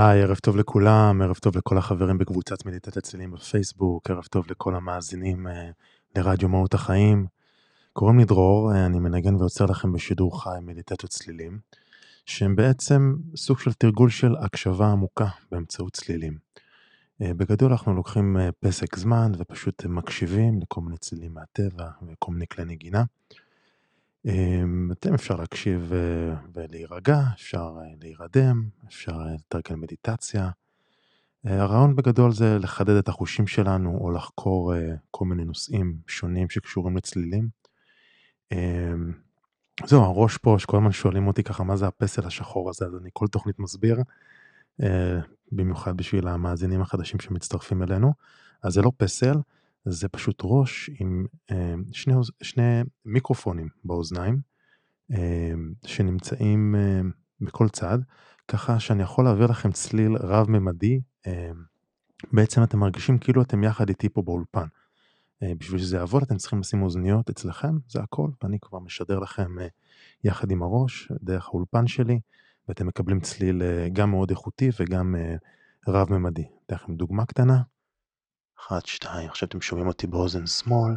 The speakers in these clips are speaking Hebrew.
היי, ערב טוב לכולם, ערב טוב לכל החברים בקבוצת מדיטת הצלילים בפייסבוק, ערב טוב לכל המאזינים אה, לרדיו מהות החיים. קוראים לי דרור, אה, אני מנגן ויוצר לכם בשידור חי מדיטת הצלילים, שהם בעצם סוג של תרגול של הקשבה עמוקה באמצעות צלילים. אה, בגדול אנחנו לוקחים פסק זמן ופשוט מקשיבים לכל מיני צלילים מהטבע וכל מיני כלי נגינה. אמ, אתם אפשר להקשיב אה, ולהירגע, אפשר אה, להירדם, אפשר אה, לתרגל מדיטציה. הרעיון בגדול זה לחדד את החושים שלנו או לחקור כל מיני נושאים שונים שקשורים לצלילים. אמ, זהו, הראש פה, שכל הזמן שואלים אותי ככה מה זה הפסל השחור הזה, אז אני כל תוכנית מסביר, במיוחד בשביל המאזינים החדשים שמצטרפים אלינו. אז זה לא פסל, זה פשוט ראש עם אה, שני, שני מיקרופונים באוזניים אה, שנמצאים אה, בכל צד, ככה שאני יכול להעביר לכם צליל רב-ממדי, בעצם אתם מרגישים כאילו אתם יחד איתי פה באולפן. בשביל שזה יעבוד אתם צריכים לשים אוזניות אצלכם, זה הכל, ואני כבר משדר לכם יחד עם הראש, דרך האולפן שלי, ואתם מקבלים צליל גם מאוד איכותי וגם רב-ממדי. אתן לכם דוגמה קטנה. אחת, שתיים, עכשיו אתם שומעים אותי באוזן שמאל.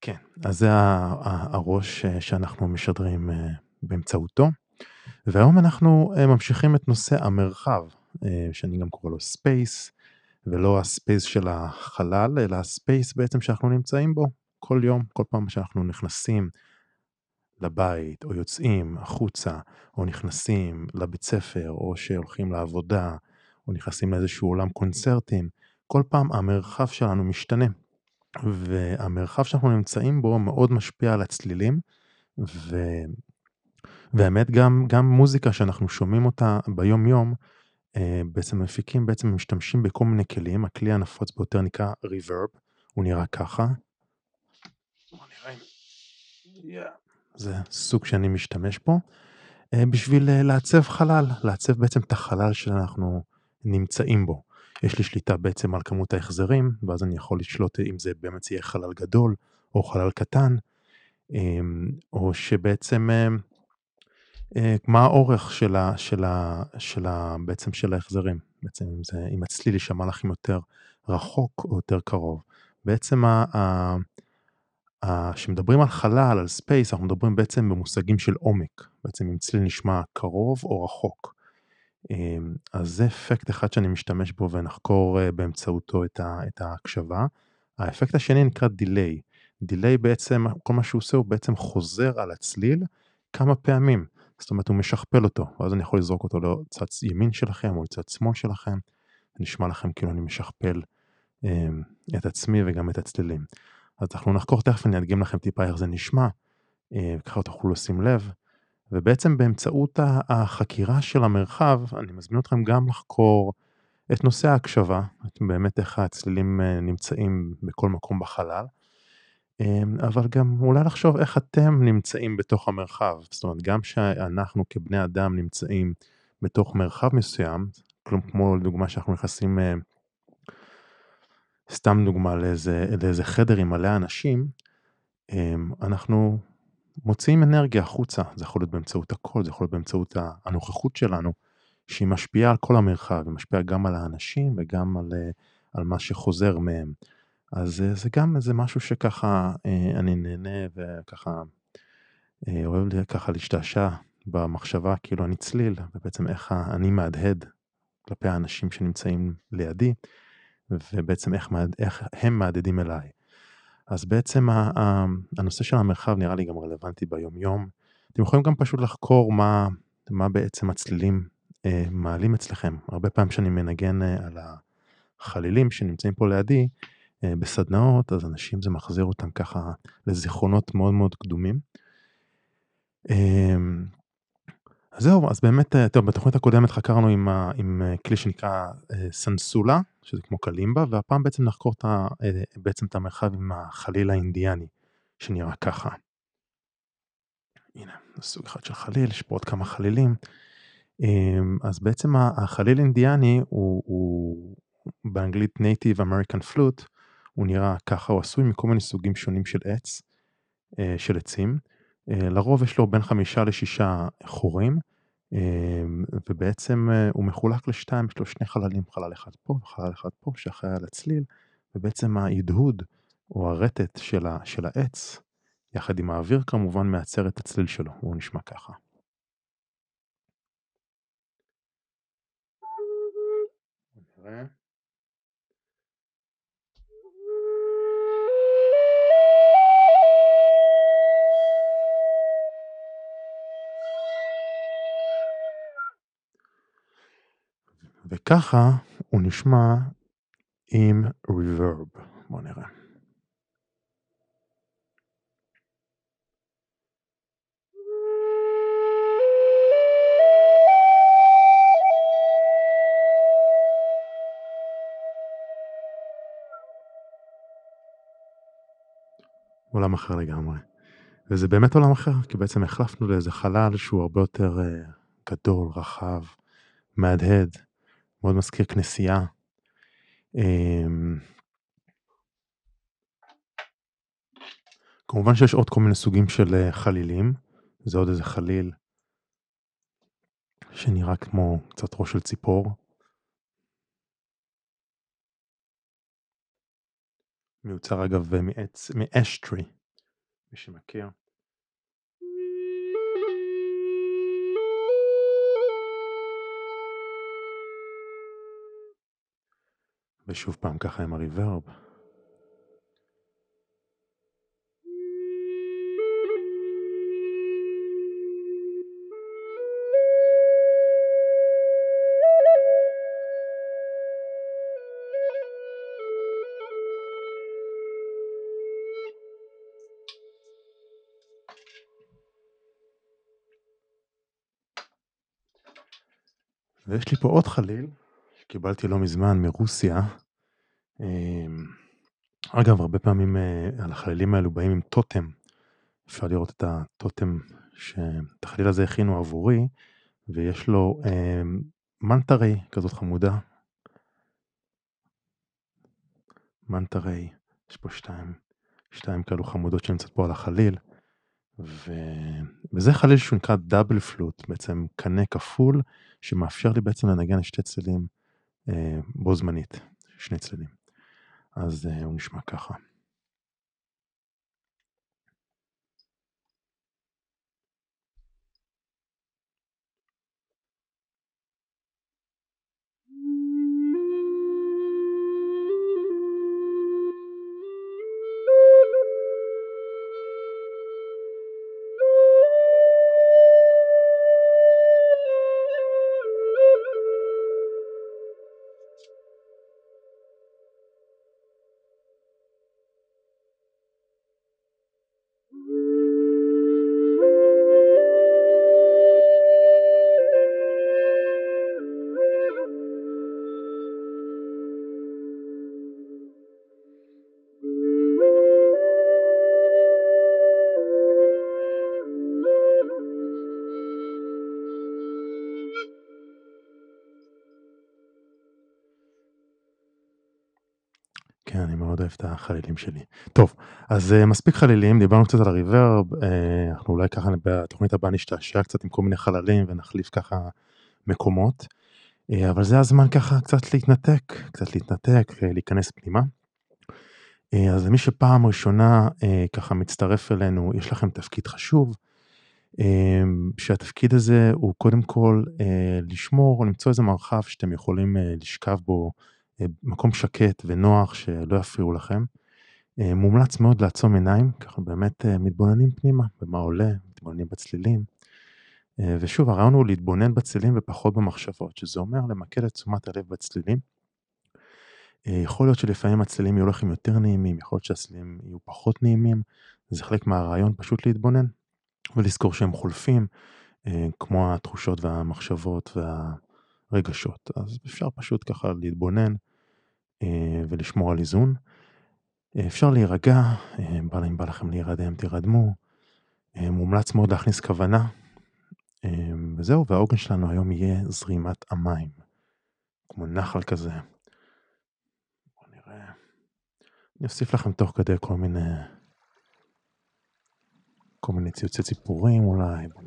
כן, אז זה הראש אה, שאנחנו משדרים אה, באמצעותו. והיום אנחנו אה, ממשיכים את נושא המרחב, שאני גם קורא לו space, ולא ה space של החלל, אלא ה space בעצם שאנחנו נמצאים בו כל יום, כל פעם שאנחנו נכנסים לבית, או יוצאים החוצה, או נכנסים לבית ספר, או שהולכים לעבודה, או נכנסים לאיזשהו אולם קונצרטים, כל פעם המרחב שלנו משתנה. והמרחב שאנחנו נמצאים בו מאוד משפיע על הצלילים, ו... והאמת גם, גם מוזיקה שאנחנו שומעים אותה ביום יום, אה, בעצם מפיקים, בעצם משתמשים בכל מיני כלים, הכלי הנפוץ ביותר נקרא Reverb, הוא נראה ככה. Yeah. זה סוג שאני משתמש בו, אה, בשביל אה, לעצב חלל, לעצב בעצם את החלל שאנחנו נמצאים בו. יש לי שליטה בעצם על כמות ההחזרים, ואז אני יכול לשלוט אם זה באמת יהיה חלל גדול או חלל קטן, אמ, או שבעצם אה, מה האורך של, ה, של, ה, של ה, בעצם של ההחזרים, בעצם אם, זה, אם הצליל יישמע לכם יותר רחוק או יותר קרוב. בעצם ה, ה, כשמדברים על חלל, על space, אנחנו מדברים בעצם במושגים של עומק, בעצם אם צליל נשמע קרוב או רחוק. אמ, אז זה אפקט אחד שאני משתמש בו ונחקור אה, באמצעותו את, ההקשבה. האפקט השני נקרא דיליי. דיליי בעצם, כל מה שהוא עושה הוא בעצם חוזר על הצליל כמה פעמים. זאת אומרת הוא משכפל אותו, ואז אני יכול לזרוק אותו לצד ימין שלכם או לצד שמאל שלכם. זה נשמע לכם כאילו אני משכפל אמ, את עצמי וגם את הצלילים. אז אנחנו נחקור תכף, אני אדגים לכם טיפה איך זה נשמע, אה, וככה תוכלו לשים לב. ובעצם באמצעות החקירה של המרחב, אני מזמין אתכם גם לחקור את נושא ההקשבה, באמת איך הצלילים אה, נמצאים בכל מקום בחלל, אה, אבל גם אולי לחשוב איך אתם נמצאים בתוך המרחב, זאת אומרת גם שאנחנו כבני אדם נמצאים בתוך מרחב מסוים, כמו לדוגמה שאנחנו נכנסים סתם דוגמה לאיזה, לאיזה חדר עם מלא אנשים, אמ, אנחנו מוציאים אנרגיה החוצה, זה יכול להיות באמצעות הקול, זה יכול להיות באמצעות הנוכחות שלנו, שהיא משפיעה על כל המרחב, היא משפיעה גם על האנשים וגם על, אה, על מה שחוזר מהם. אז אה, זה גם איזה משהו שככה אה, אני נהנה וככה אוהב לי ככה להשתעשע במחשבה כאילו אני צליל, ובעצם איך אני מהדהד כלפי האנשים שנמצאים לידי. ובעצם איך, איך הם מהדהדים אליי. אז בעצם הנושא של המרחב נראה לי גם רלוונטי ביום יום. אתם יכולים גם פשוט לחקור מה, מה בעצם הצלילים אה, מעלים אצלכם. הרבה פעמים כשאני מנגן אה, על החלילים שנמצאים פה לידי, אה, בסדנאות, אז אנשים זה מחזיר אותם ככה לזיכרונות מאוד מאוד קדומים. אז זהו, אז באמת, אה, טוב, בתוכנית הקודמת חקרנו עם, עם אה, כלי שנקרא סנסולה, שזה כמו קלימבה, והפעם בעצם נחקור את, בעצם את המרחב עם החליל האינדיאני, שנראה ככה. הנה, זה סוג אחד של חליל, יש פה עוד כמה חלילים. אמ, אז בעצם החליל אינדיאני הוא, הוא באנגלית Native American Flute, הוא נראה ככה, הוא עשוי מכל מיני סוגים שונים של עץ, אה, של עצים. אה, לרוב יש לו בין חמישה לשישה חורים, אה, ובעצם הוא מחולק לשתיים, יש לו שני חללים, חלל אחד פה וחלל אחד פה, שאחראי על הצליל, ובעצם ההדהוד או הרטט של, ה, של העץ, יחד עם האוויר כמובן, מייצר את הצליל שלו, הוא נשמע ככה. נראה. וככה הוא נשמע עם ריברב. בואו נראה. עולם אחר לגמרי. וזה באמת עולם אחר, כי בעצם החלפנו לאיזה חלל שהוא הרבה יותר uh, גדול, רחב, מהדהד, מאוד מזכיר כנסייה. אמ, כמובן שיש עוד כל מיני סוגים של אה, חלילים, זה עוד איזה חליל שנראה כמו קצת ראש של ציפור. מיוצר אגב מעץ, מאשטרי, מי שמכיר. ושוב פעם ככה עם הריברב. ויש לי פה עוד חליל שקיבלתי לא מזמן מרוסיה. אמ, אגב, הרבה פעמים אה, על החללים האלו באים עם טוטם. אפשר לראות את הטוטם שאת החליל הזה הכינו עבורי, ויש לו אה, מנטרי כזאת חמודה. מנטרי, יש פה שתיים, שתיים כאלו חמודות שנמצאות פה על החליל. ו... וזה חליל שהוא נקרא דאבל פלוט, בעצם קנה כפול, שמאפשר לי בעצם לנגן שתי צלילים בו זמנית, שני צלילים. אז אה, הוא נשמע ככה. אוהב את החלילים שלי. טוב, אז uh, מספיק חלילים, דיברנו קצת על הריברב, uh, אנחנו אולי ככה בתוכנית הבאה נשתעשע קצת עם כל מיני חללים ונחליף ככה מקומות, uh, אבל זה הזמן ככה קצת להתנתק, קצת להתנתק, להיכנס פנימה. אז למי שפעם ראשונה ככה מצטרף אלינו, יש לכם תפקיד חשוב, שהתפקיד הזה הוא קודם כל לשמור למצוא איזה מרחב שאתם יכולים לשכב בו אה, מקום שקט ונוח שלא יפריעו לכם. אה, מומלץ מאוד לעצום עיניים, ככה באמת אה, מתבוננים פנימה, במה עולה, מתבוננים בצלילים. אה, ושוב, הרעיון הוא להתבונן בצלילים ופחות במחשבות, שזה אומר למקד את תשומת הלב בצלילים. אה, יכול להיות שלפעמים הצלילים יהיו לכם יותר נעימים, יכול להיות שהצלילים יהיו פחות נעימים, זה חלק מהרעיון פשוט להתבונן ולזכור שהם חולפים, אה, כמו התחושות והמחשבות והרגשות. אז אפשר פשוט ככה להתבונן ולשמור על איזון. אפשר להירגע, אם בא לכם להירדם תירדמו. מומלץ מאוד להכניס כוונה וזהו, והעוגן שלנו היום יהיה זרימת המים. כמו נחל כזה. בואו נראה. אני אוסיף לכם תוך כדי כל מיני... כל מיני ציוצי ציפורים אולי, בואו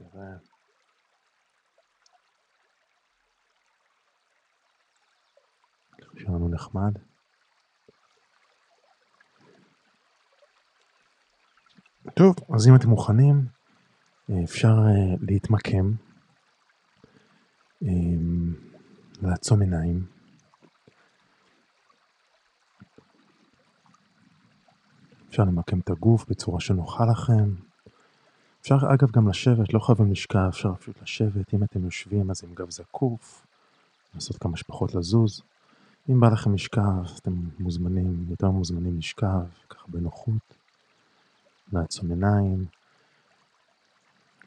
נראה. שיהיה לנו נחמד. טוב, אז אם אתם מוכנים, אפשר אה, להתמקם, אמ, לעצום עיניים. אפשר למקם את הגוף בצורה שנוחה לכם. אפשר אגב גם לשבת, לא חייבים לשכב, אפשר פשוט לשבת. אם אתם יושבים אז עם גב זקוף, לעשות כמה שפחות לזוז. אם בא לכם לשכב, אתם מוזמנים, יותר מוזמנים לשכב, ככה בנוחות. לעצום עיניים.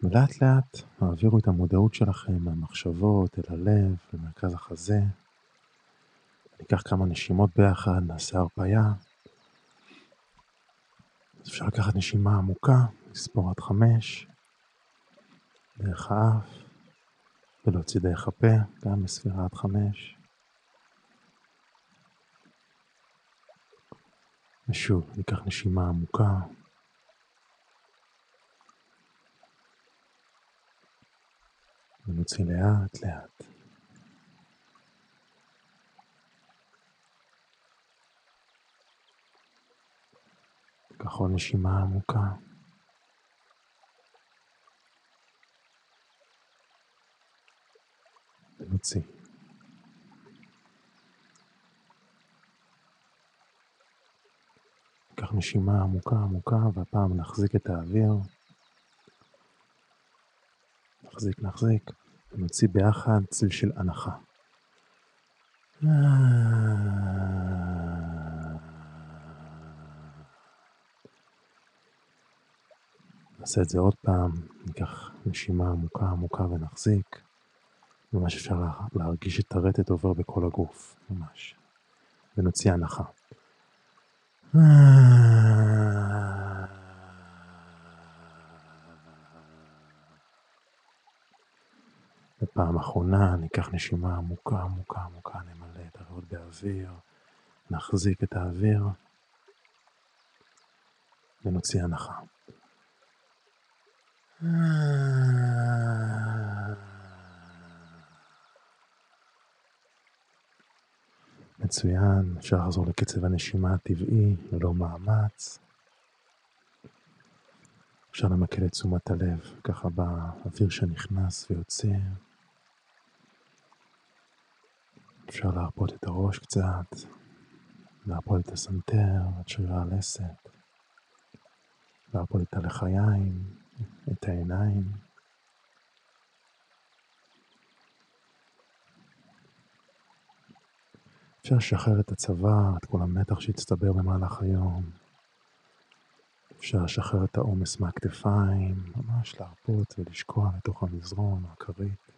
ולאט לאט העבירו את המודעות שלכם מהמחשבות אל הלב, למרכז החזה. ניקח כמה נשימות ביחד, נעשה הרפאיה. אז אפשר לקחת נשימה עמוקה, לספור עד חמש, דרך האף, ולהוציא דרך הפה, גם בספירה עד חמש. ושוב, ניקח נשימה עמוקה. ונוציא לאט לאט. קח עוד נשימה עמוקה. ונוציא. ניקח נשימה עמוקה עמוקה, והפעם נחזיק את האוויר. נחזיק, נחזיק. ונוציא ביחד צליל של הנחה. נעשה את זה עוד פעם, ניקח נשימה עמוקה עמוקה ונחזיק. ממש אפשר להרגיש את הרטט עובר בכל הגוף, ממש. ונוציא הנחה. ופעם אחרונה ניקח נשימה עמוקה עמוקה עמוקה, נמלא את הריאות באוויר, נחזיק את האוויר ונוציא הנחה. מצוין, אפשר לחזור לקצב הנשימה הטבעי, ללא מאמץ. אפשר למקד את תשומת הלב ככה באוויר שנכנס ויוצא. אפשר להרפות את הראש קצת, להרפות את הסנטר, את שרירי הלסת, להרפות את הלחיים, את העיניים. אפשר לשחרר את הצבא, את כל המתח שהצטבר במהלך היום. אפשר לשחרר את העומס מהכתפיים, ממש להרפות ולשקוע לתוך המזרון, הכרית.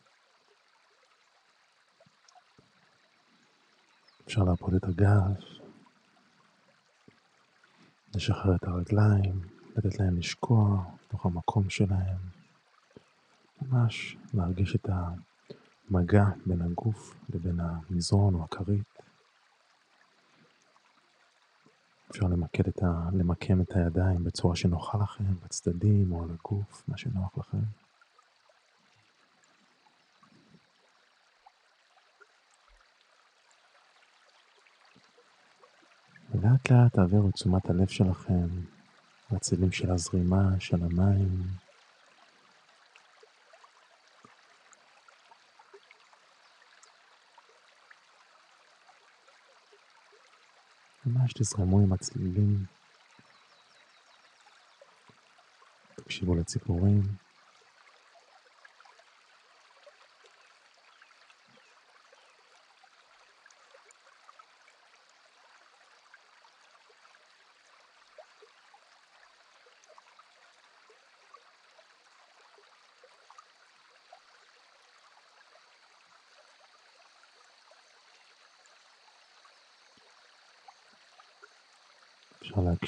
אפשר להרפות את הגב, לשחרר את הרגליים, לתת להם לשקוע בתוך המקום שלהם, ממש להרגיש את המגע בין הגוף לבין המזרון או הכרית. אפשר למקד את ה... למקם את הידיים בצורה שנוחה לכם, בצדדים או על הגוף, מה שנוח לכם. ולאט לאט תעבירו את תשומת הלב שלכם לצלילים של הזרימה, של המים. ממש תזרמו עם הצלילים. תקשיבו לציפורים.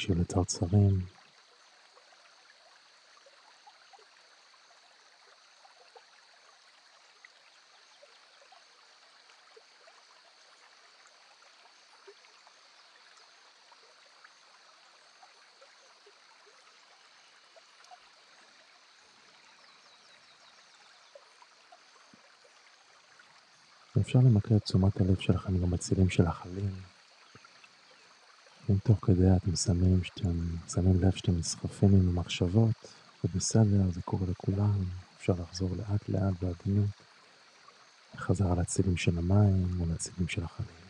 אפשר להקשיב לצרצרים. אפשר למקד את תשומת הלב שלכם גם בצילים של החלים. אם תוך כדי אתם שמים, שאתם שמים לב שאתם נסחפים עם המחשבות, זה בסדר, זה קורה לכולם, אפשר לחזור לאט לאט בעדינות, חזרה לצילים של המים או לצילים של החלים.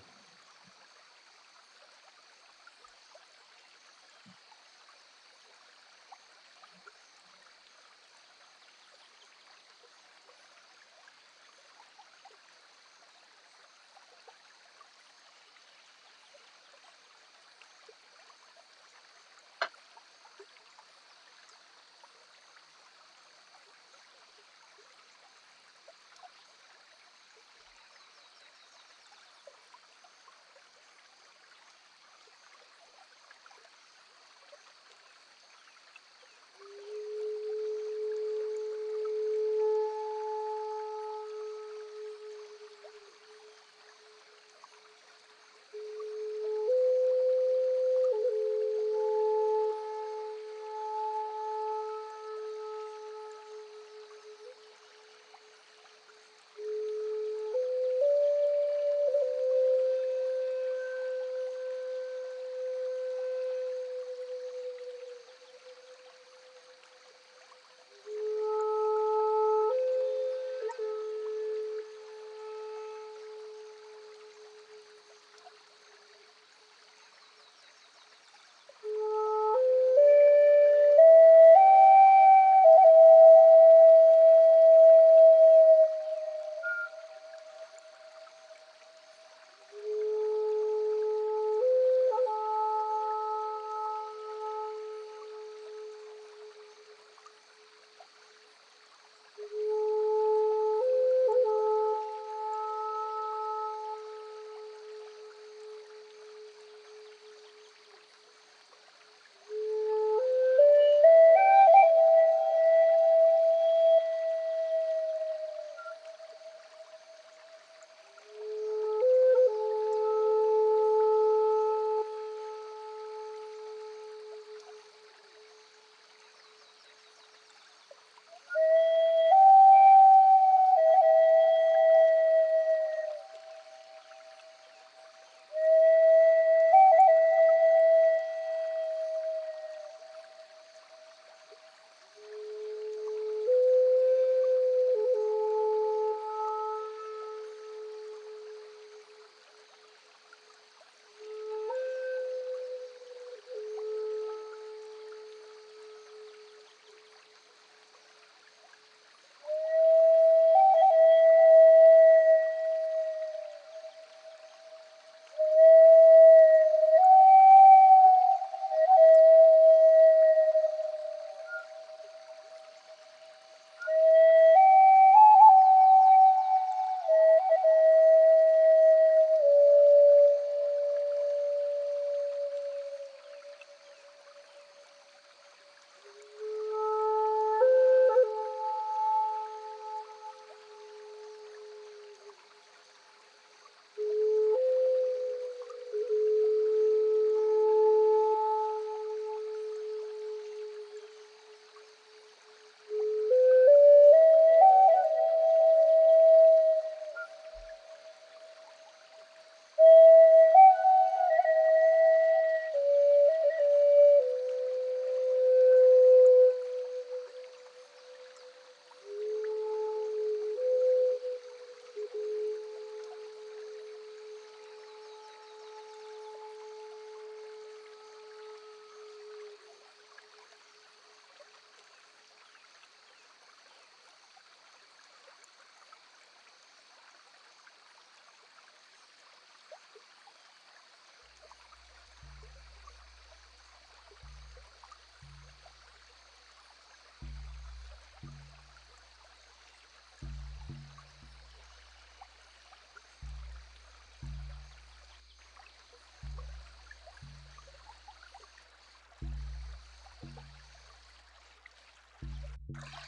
You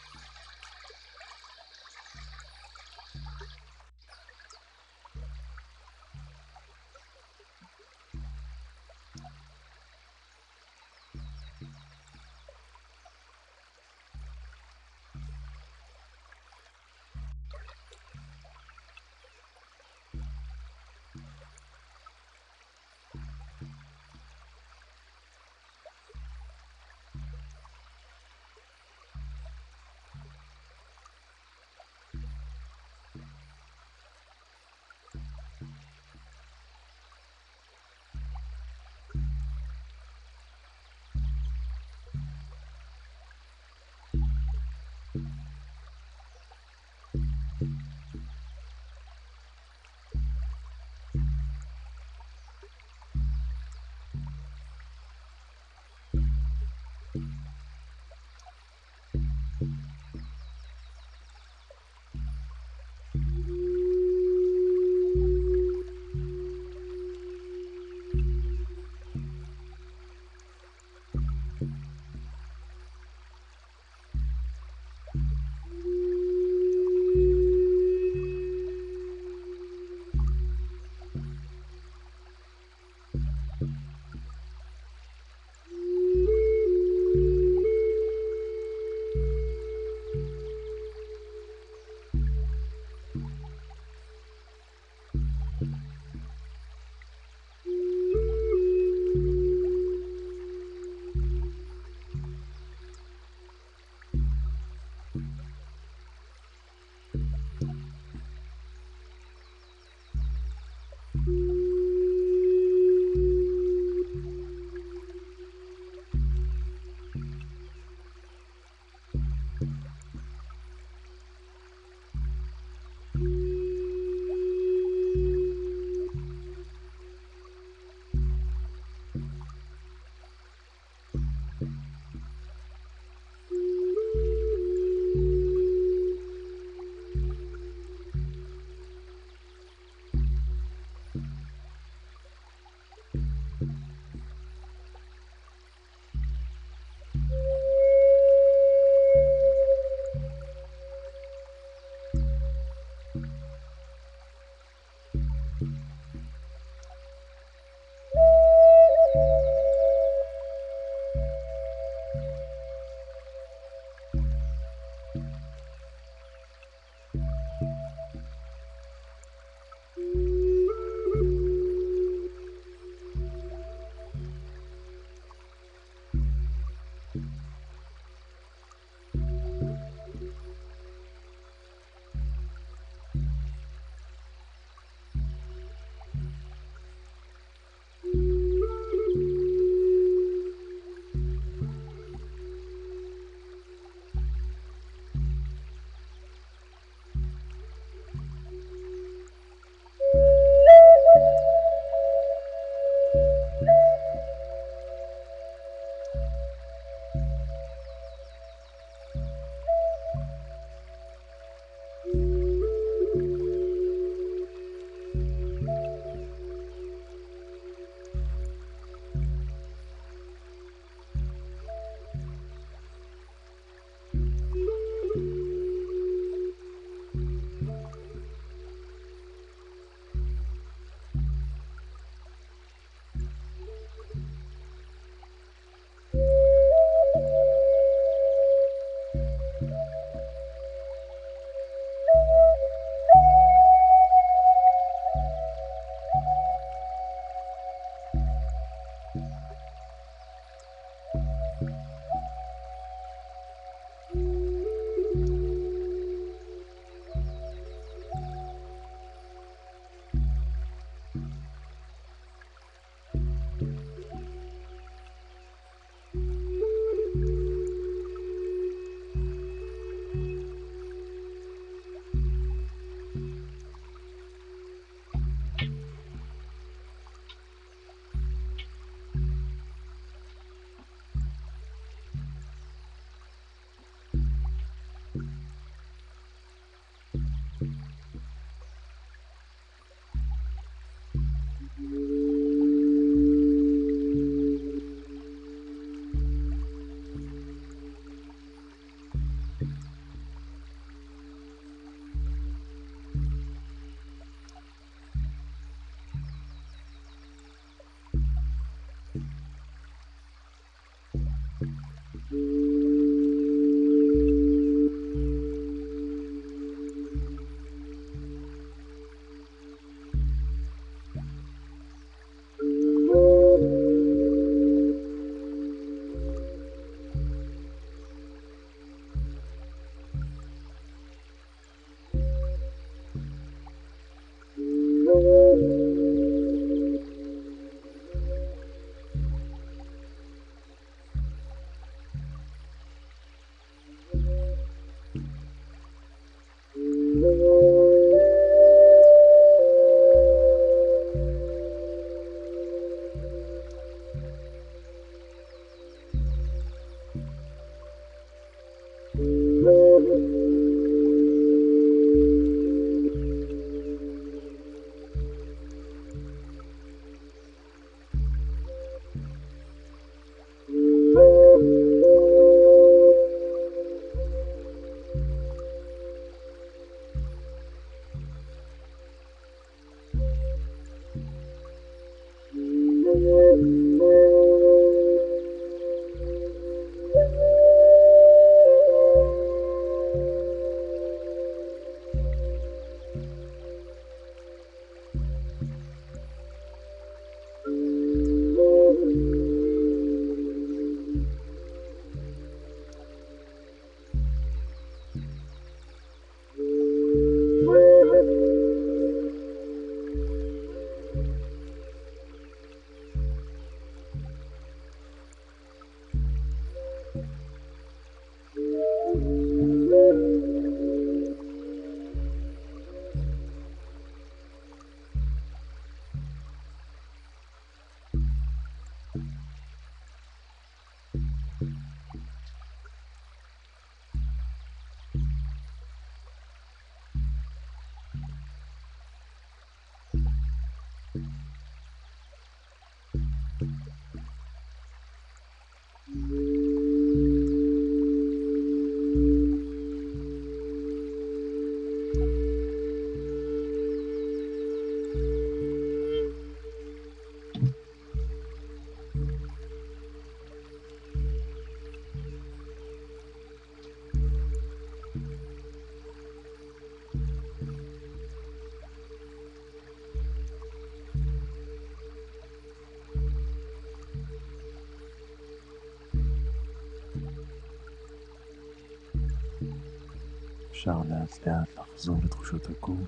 אפשר לאט לאט לחזור לתחושות הגוף.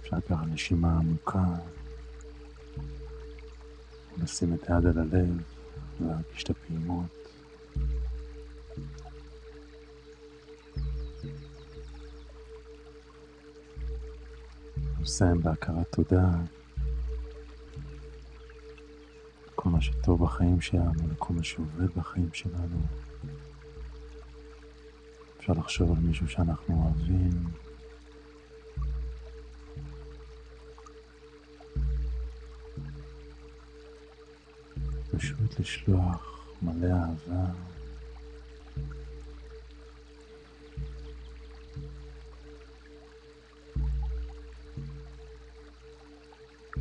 אפשר לקחת נשימה עמוקה, לשים את היד על הלב ולהרגיש את הפעימות. נסיים בהכרת תודה מה שטוב בחיים שלנו, לכל מה שעובד בחיים שלנו. אפשר לחשוב על מישהו שאנחנו אוהבים. פשוט לשלוח מלא אהבה.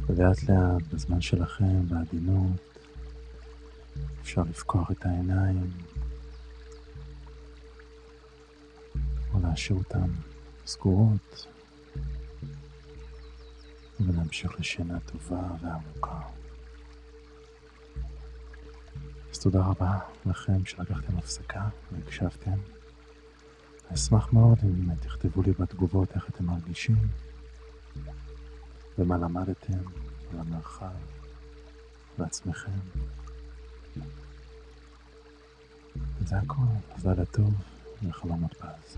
ולאט לאט, בזמן שלכם, בעדינות, אפשר לפקוח את העיניים, או להשאיר אותן סגורות, ולהמשיך לשינה טובה ועמוקה. אז תודה רבה לכם שלקחתם הפסקה והקשבתם. אשמח מאוד אם תכתבו לי בתגובות איך אתם מרגישים ומה למדתם על המרחב ועצמכם. זה הכל, אז לילה טוב וחלומות פז.